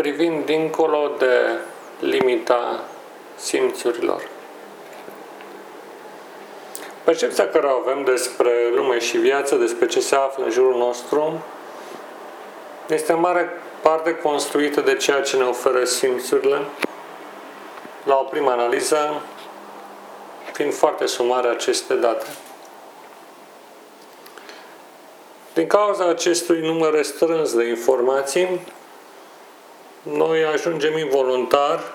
privind dincolo de limita simțurilor. Percepția care o avem despre lume și viață, despre ce se află în jurul nostru, este în mare parte construită de ceea ce ne oferă simțurile. La o primă analiză, fiind foarte sumare aceste date. Din cauza acestui număr restrâns de informații, noi ajungem involuntar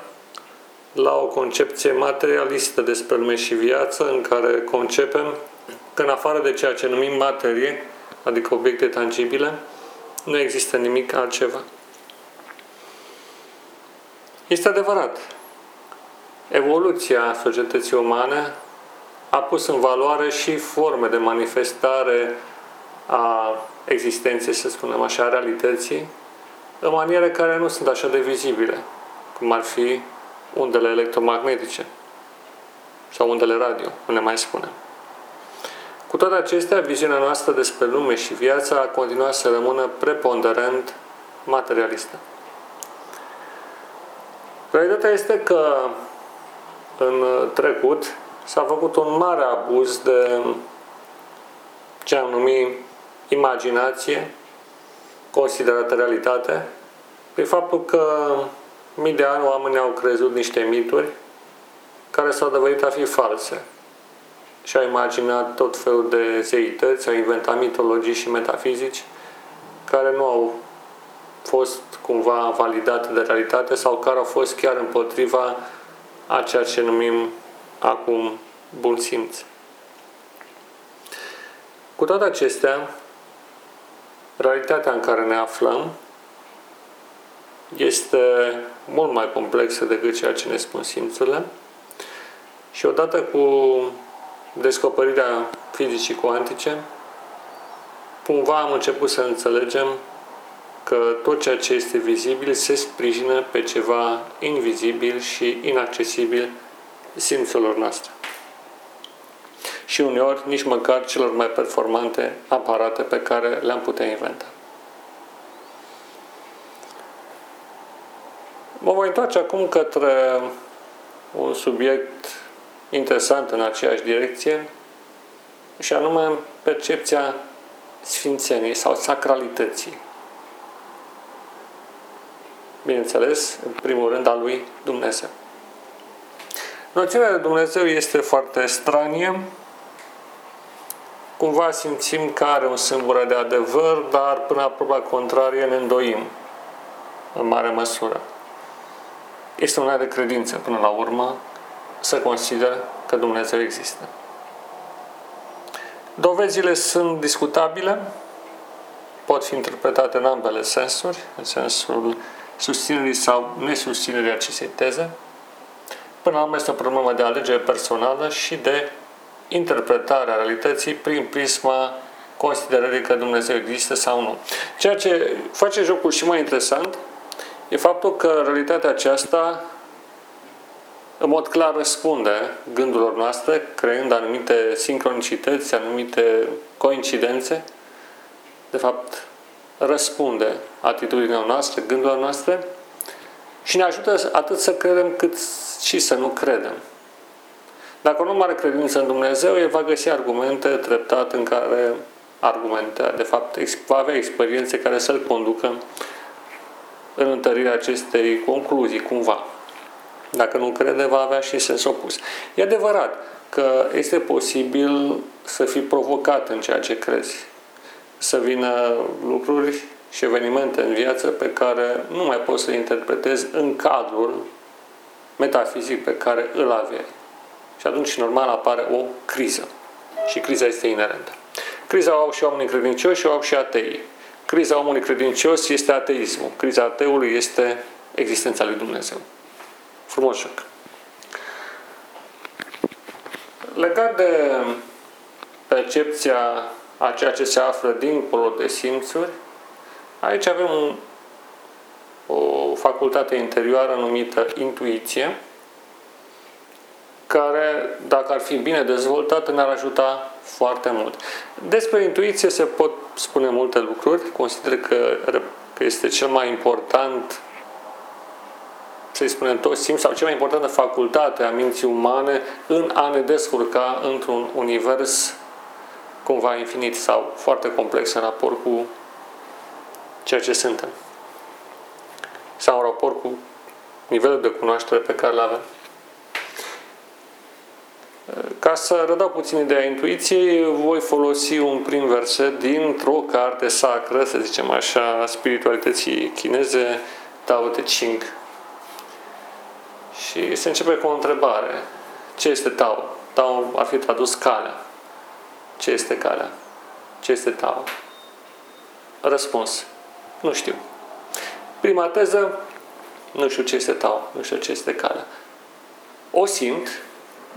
la o concepție materialistă despre lume și viață, în care concepem că în afară de ceea ce numim materie, adică obiecte tangibile, nu există nimic altceva. Este adevărat. Evoluția societății umane a pus în valoare și forme de manifestare a existenței, să spunem așa, a realității, în maniere care nu sunt așa de vizibile, cum ar fi undele electromagnetice sau undele radio, cum le mai spunem. Cu toate acestea, viziunea noastră despre lume și viața a continuat să rămână preponderent materialistă. Realitatea este că în trecut s-a făcut un mare abuz de ce am numit imaginație, considerată realitate, pe faptul că mii de ani oamenii au crezut niște mituri care s-au dovedit a fi false și au imaginat tot felul de zeități, au inventat mitologii și metafizici care nu au fost cumva validate de realitate sau care au fost chiar împotriva a ceea ce numim acum bun simț. Cu toate acestea, realitatea în care ne aflăm este mult mai complexă decât ceea ce ne spun simțurile și odată cu descoperirea fizicii cuantice, cumva am început să înțelegem că tot ceea ce este vizibil se sprijină pe ceva invizibil și inaccesibil simțurilor noastre. Și uneori nici măcar celor mai performante aparate pe care le-am putea inventa. Mă voi întoarce acum către un subiect interesant în aceeași direcție, și anume percepția sfințeniei sau sacralității. Bineînțeles, în primul rând, a lui Dumnezeu. Noțiunea de Dumnezeu este foarte stranie. Cumva simțim că are un sâmbură de adevăr, dar până la proba contrarie ne îndoim în mare măsură. Este una de credință până la urmă să consider că Dumnezeu există. Dovezile sunt discutabile, pot fi interpretate în ambele sensuri, în sensul susținerii sau nesusținerii acestei teze. Până la urmă este o problemă de alegere personală și de interpretare a realității prin prisma considerării că Dumnezeu există sau nu. Ceea ce face jocul și mai interesant e faptul că realitatea aceasta în mod clar răspunde gândurilor noastre, creând anumite sincronicități, anumite coincidențe. De fapt, răspunde atitudinea noastră, gândurilor noastre și ne ajută atât să credem cât și să nu credem. Dacă nu are credință în Dumnezeu, el va găsi argumente treptat în care argumente, de fapt, va avea experiențe care să-l conducă în întărirea acestei concluzii, cumva. Dacă nu crede, va avea și sens opus. E adevărat că este posibil să fii provocat în ceea ce crezi. Să vină lucruri și evenimente în viață pe care nu mai poți să le interpretezi în cadrul metafizic pe care îl aveai. Și atunci, normal, apare o criză. Și criza este inerentă. Criza o au și oamenii credincioși și o au și ateii. Criza omului credincios este ateismul. Criza ateului este existența lui Dumnezeu. Frumos joc. Legat de percepția a ceea ce se află dincolo de simțuri, aici avem un, o facultate interioară numită intuiție, care, dacă ar fi bine dezvoltată, ne-ar ajuta foarte mult. Despre intuiție se pot spune multe lucruri. Consider că, că este cel mai important să-i spunem toți simți, sau cea mai importantă facultate a minții umane în a ne descurca într-un univers cumva infinit sau foarte complex în raport cu ceea ce suntem. Sau în raport cu nivelul de cunoaștere pe care îl avem. Ca să rădau puțin ideea intuiției, voi folosi un prim verset dintr-o carte sacră, să zicem așa, spiritualității chineze, Tao Te Ching. Și se începe cu o întrebare. Ce este Tao? Tao ar fi tradus calea. Ce este calea? Ce este Tao? Răspuns. Nu știu. Prima teză, nu știu ce este Tao, nu știu ce este calea. O simt,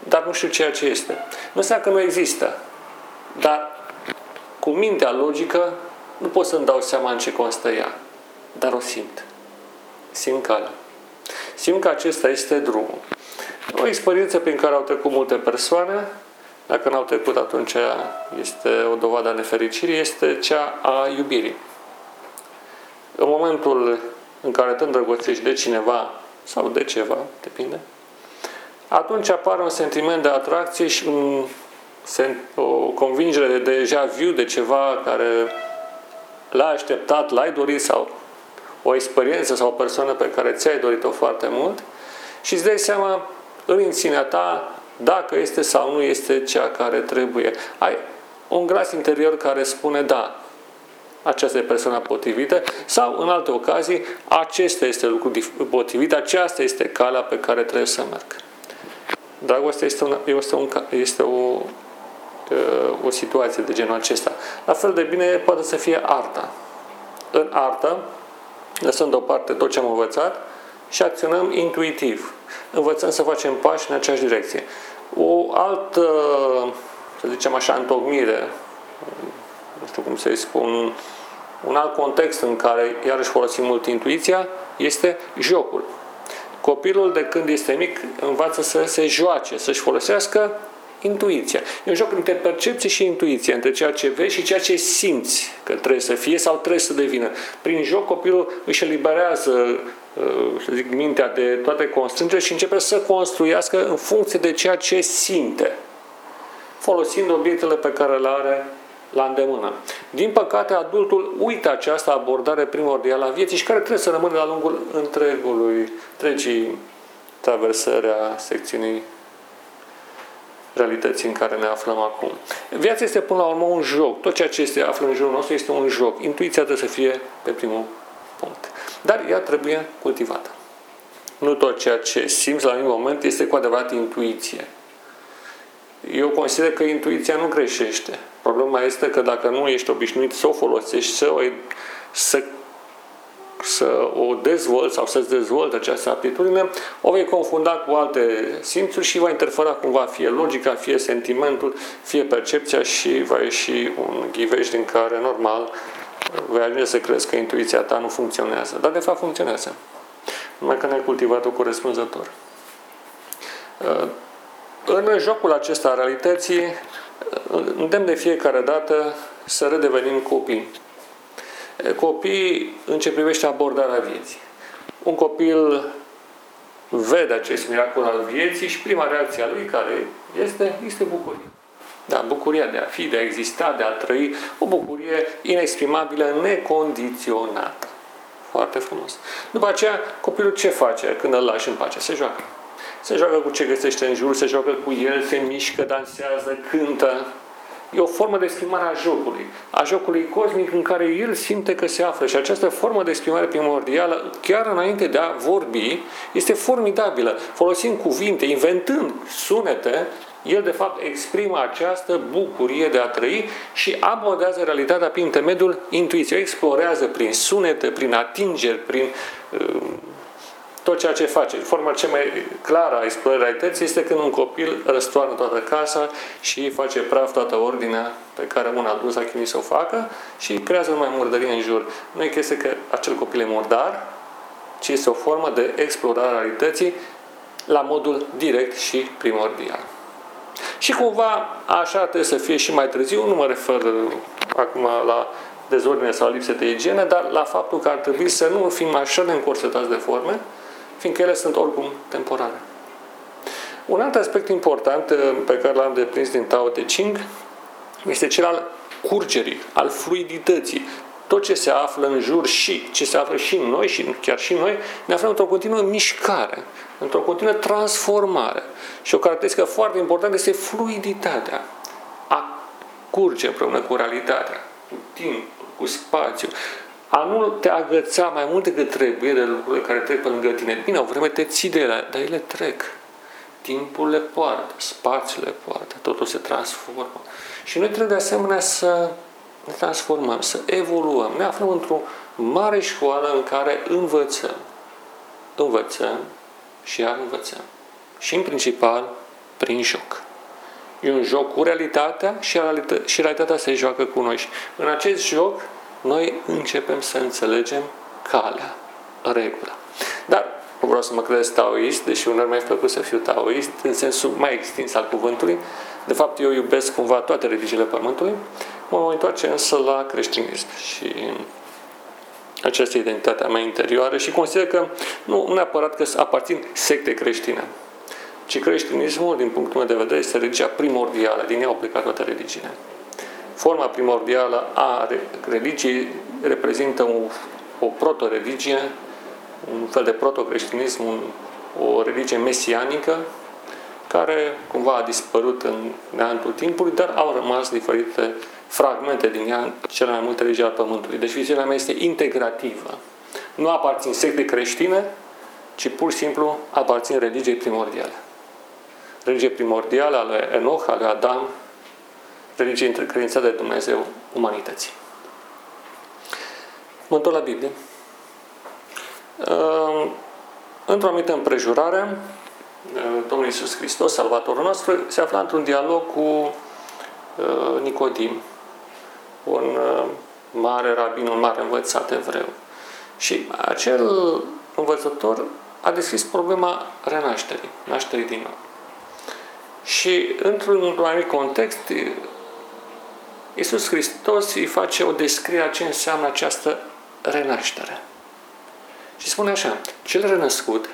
dar nu știu ceea ce este. Nu înseamnă că nu există, dar cu mintea logică nu pot să-mi dau seama în ce constă ea, dar o simt. Simt calea. Simt că acesta este drumul. O experiență prin care au trecut multe persoane, dacă n-au trecut atunci este o dovadă a nefericirii, este cea a iubirii. În momentul în care te îndrăgostești de cineva sau de ceva, depinde, atunci apare un sentiment de atracție și un, o convingere de deja viu de ceva care l-ai așteptat, l-ai dorit sau o experiență sau o persoană pe care ți-ai dorit-o foarte mult și îți dai seama în inținea ta dacă este sau nu este cea care trebuie. Ai un glas interior care spune da, aceasta e persoana potrivită sau în alte ocazii acesta este lucru potrivit, aceasta este calea pe care trebuie să merg. Dragostea este, una, este, un, este o, o situație de genul acesta. La fel de bine poate să fie arta. În artă, lăsând deoparte tot ce am învățat și acționăm intuitiv. Învățăm să facem pași în aceeași direcție. O altă, să zicem așa, întocmire, nu știu cum să-i spun, un alt context în care iarăși folosim mult intuiția este jocul. Copilul de când este mic învață să se joace, să-și folosească intuiția. E un joc între percepție și intuiție, între ceea ce vezi și ceea ce simți că trebuie să fie sau trebuie să devină. Prin joc copilul își eliberează uh, să zic, mintea de toate constrângeri și începe să construiască în funcție de ceea ce simte, folosind obiectele pe care le are la îndemână. Din păcate, adultul uită această abordare primordială a vieții și care trebuie să rămână la lungul întregului, întregii traversări a secțiunii realității în care ne aflăm acum. Viața este până la urmă un joc. Tot ceea ce se află în jurul nostru este un joc. Intuiția trebuie să fie pe primul punct. Dar ea trebuie cultivată. Nu tot ceea ce simți la un moment este cu adevărat intuiție. Eu consider că intuiția nu greșește. Problema este că dacă nu ești obișnuit să o folosești, să o, să, să o dezvolți sau să-ți dezvolți această aptitudine, o vei confunda cu alte simțuri și va interfera cumva fie logica, fie sentimentul, fie percepția și va ieși un ghiveș din care normal vei ajunge să crezi că intuiția ta nu funcționează. Dar de fapt funcționează. Numai că n-ai cultivat-o corespunzător. În jocul acesta a realității, îndemn de fiecare dată să redevenim copii. Copii în ce privește abordarea vieții. Un copil vede acest miracol al vieții și prima reacție a lui care este, este bucurie. Da, bucuria de a fi, de a exista, de a trăi, o bucurie inexprimabilă, necondiționată. Foarte frumos. După aceea, copilul ce face când îl lași în pace? Se joacă. Se joacă cu ce găsește în jur, se joacă cu el, se mișcă, dansează, cântă. E o formă de exprimare a jocului, a jocului cosmic în care el simte că se află și această formă de exprimare primordială, chiar înainte de a vorbi, este formidabilă. Folosind cuvinte, inventând sunete, el de fapt exprimă această bucurie de a trăi și abordează realitatea prin intermediul intuiției. Explorează prin sunete, prin atingeri, prin uh, tot ceea ce face. Forma cea mai clară a explorării realității este când un copil răstoarnă toată casa și face praf toată ordinea pe care un adus a chinuit să o facă și creează numai murdărie în jur. Nu e chestie că acel copil e murdar, ci este o formă de explorare a realității la modul direct și primordial. Și cumva așa trebuie să fie și mai târziu, nu mă refer acum la dezordine sau lipsă de igienă, dar la faptul că ar trebui să nu fim așa de încorsetați de forme, fiindcă ele sunt oricum temporare. Un alt aspect important uh, pe care l-am deprins din Tao Te Ching este cel al curgerii, al fluidității. Tot ce se află în jur și ce se află și în noi și chiar și noi, ne aflăm într-o continuă mișcare, într-o continuă transformare. Și o caracteristică foarte importantă este fluiditatea. A curge împreună cu realitatea, cu timp, cu spațiu. A nu te agăța mai mult decât trebuie de lucrurile care trec pe lângă tine. Bine, o vreme te ții de ele, dar ele trec. Timpul le poartă, spațiul le poartă, totul se transformă. Și noi trebuie de asemenea să ne transformăm, să evoluăm. Ne aflăm într-o mare școală în care învățăm. Învățăm și iar învățăm. Și în principal prin joc. E un joc cu realitatea și, realită- și realitatea se joacă cu noi. Și în acest joc noi începem să înțelegem calea, regula. Dar nu vreau să mă credesc taoist, deși unor mi-a plăcut să fiu taoist, în sensul mai extins al cuvântului. De fapt, eu iubesc cumva toate religiile Pământului. Mă voi întoarce însă la creștinism și această identitate a mea interioară și consider că nu neapărat că aparțin secte creștine, ci creștinismul, din punctul meu de vedere, este religia primordială. Din ea au plecat toate religiile. Forma primordială a religiei reprezintă o, o proto-religie, un fel de proto-creștinism, un, o religie mesianică, care cumva a dispărut în neantul timpului, dar au rămas diferite fragmente din ea în cele mai multe religii ale Pământului. Deci viziunea mea este integrativă. Nu aparțin secte creștine, ci pur și simplu aparțin religiei primordiale. Religie primordială a lui Enoch, a lui Adam, religie credința de Dumnezeu umanității. Mă întorc la Biblie. Ehm, într-o anumită împrejurare, ehm, Domnul Iisus Hristos, Salvatorul nostru, se afla într-un dialog cu ehm, Nicodim, un mare rabin, un mare învățat evreu. Și acel învățător a deschis problema renașterii, nașterii din nou. Și într-un anumit context, Iisus Hristos îi face o descriere a ce înseamnă această renaștere. Și spune așa, cel renăscut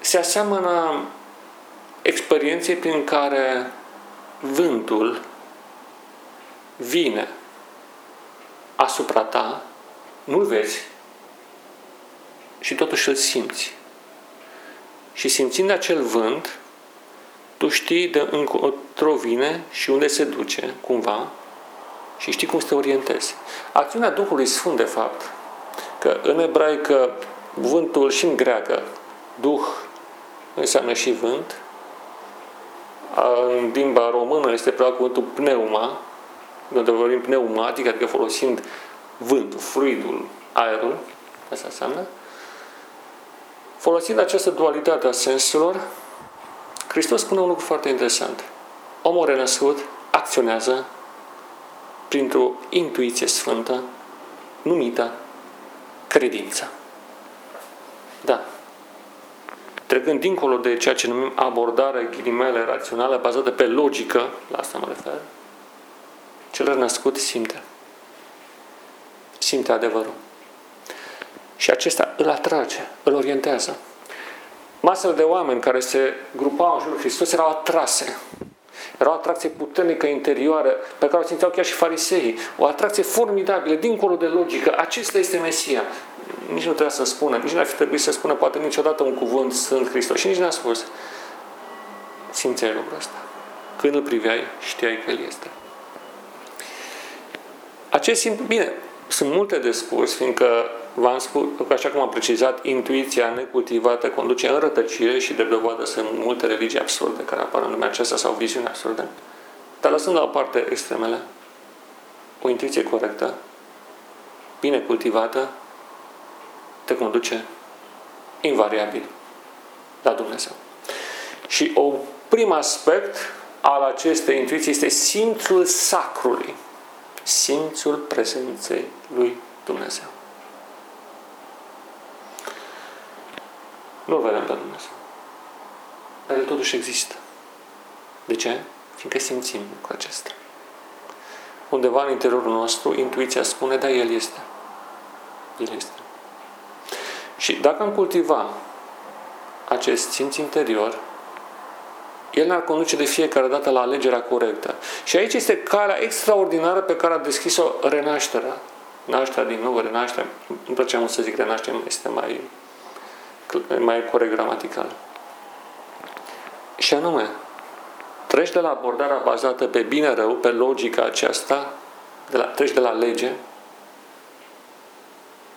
se aseamănă experienței prin care vântul vine asupra ta, nu-l vezi și totuși îl simți. Și simțind acel vânt, tu știi de încotro vine și unde se duce, cumva, și știi cum să te orientezi. Acțiunea Duhului Sfânt, de fapt, că în ebraică vântul și în greacă, Duh înseamnă și vânt, în limba română este probabil cuvântul pneuma, când vorbim pneumatic, adică folosind vântul, fluidul, aerul, asta înseamnă. Folosind această dualitate a sensurilor, Hristos spune un lucru foarte interesant. Omul renăscut acționează printr-o intuiție sfântă numită credință. Da. Trecând dincolo de ceea ce numim abordare ghilimele rațională bazată pe logică, la asta mă refer, cel născut simte. Simte adevărul. Și acesta îl atrage, îl orientează. Masele de oameni care se grupau în jurul Hristos erau atrase. Era o atracție puternică interioară pe care o simțeau chiar și fariseii. O atracție formidabilă, dincolo de logică. Acesta este Mesia. Nici nu trebuia să spună, nici nu ar fi trebuit să spună poate niciodată un cuvânt Sfânt Hristos. Și nici n-a spus. Simțeai lucrul ăsta. Când îl priveai, știai că El este. Acest simplu, bine, sunt multe de spus, fiindcă v-am spus, așa cum am precizat, intuiția necultivată conduce în rătăcire și de dovadă sunt multe religii absurde care apar în lumea aceasta sau viziuni absurde. Dar lăsând la o parte extremele, o intuiție corectă, bine cultivată, te conduce invariabil la Dumnezeu. Și un prim aspect al acestei intuiții este simțul sacrului simțul prezenței lui Dumnezeu. Nu-L vedem pe Dumnezeu. Dar El totuși există. De ce? Fiindcă simțim lucrul acesta. Undeva în interiorul nostru, intuiția spune, da, El este. El este. Și dacă am cultiva acest simț interior, el ne-ar conduce de fiecare dată la alegerea corectă. Și aici este calea extraordinară pe care a deschis-o renașterea. Nașterea din nou, renașterea. Nu place mult să zic renaștere, este mai, mai corect gramatical. Și anume, treci de la abordarea bazată pe bine-rău, pe logica aceasta, de la, treci de la lege,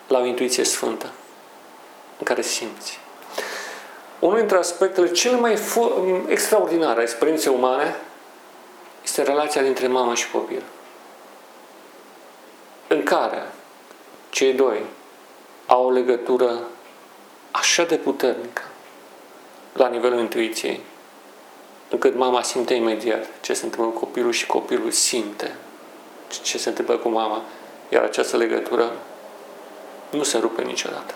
la o intuiție sfântă, în care simți. Unul dintre aspectele cele mai extraordinare a experienței umane este relația dintre mamă și copil. În care cei doi au o legătură așa de puternică la nivelul intuiției, încât mama simte imediat ce se întâmplă cu copilul și copilul simte ce se întâmplă cu mama. Iar această legătură nu se rupe niciodată.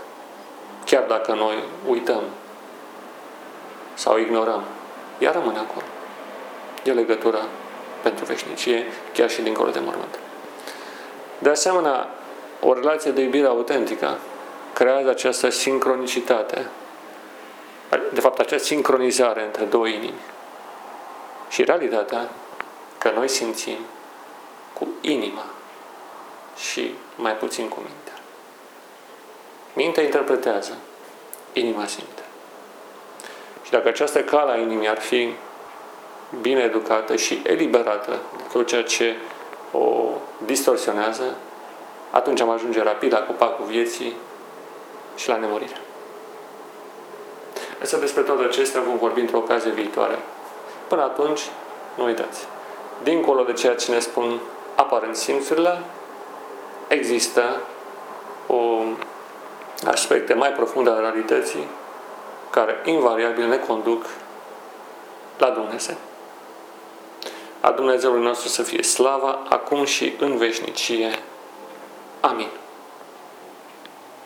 Chiar dacă noi uităm sau ignorăm, ea rămâne acolo. E o legătură pentru veșnicie, chiar și dincolo de mormânt. De asemenea, o relație de iubire autentică creează această sincronicitate, de fapt, această sincronizare între două inimi. Și realitatea că noi simțim cu inima și mai puțin cu mintea. Mintea interpretează, inima simte. Și dacă această cale a inimii ar fi bine educată și eliberată de tot ceea ce o distorsionează, atunci am ajunge rapid la copacul vieții și la nemurire. Însă despre toate acestea vom vorbi într-o ocazie viitoare. Până atunci, nu uitați. Dincolo de ceea ce ne spun aparent simțurile, există o aspecte mai profunde ale realității care invariabil ne conduc la Dumnezeu. A Dumnezeului nostru să fie slava acum și în veșnicie. Amin.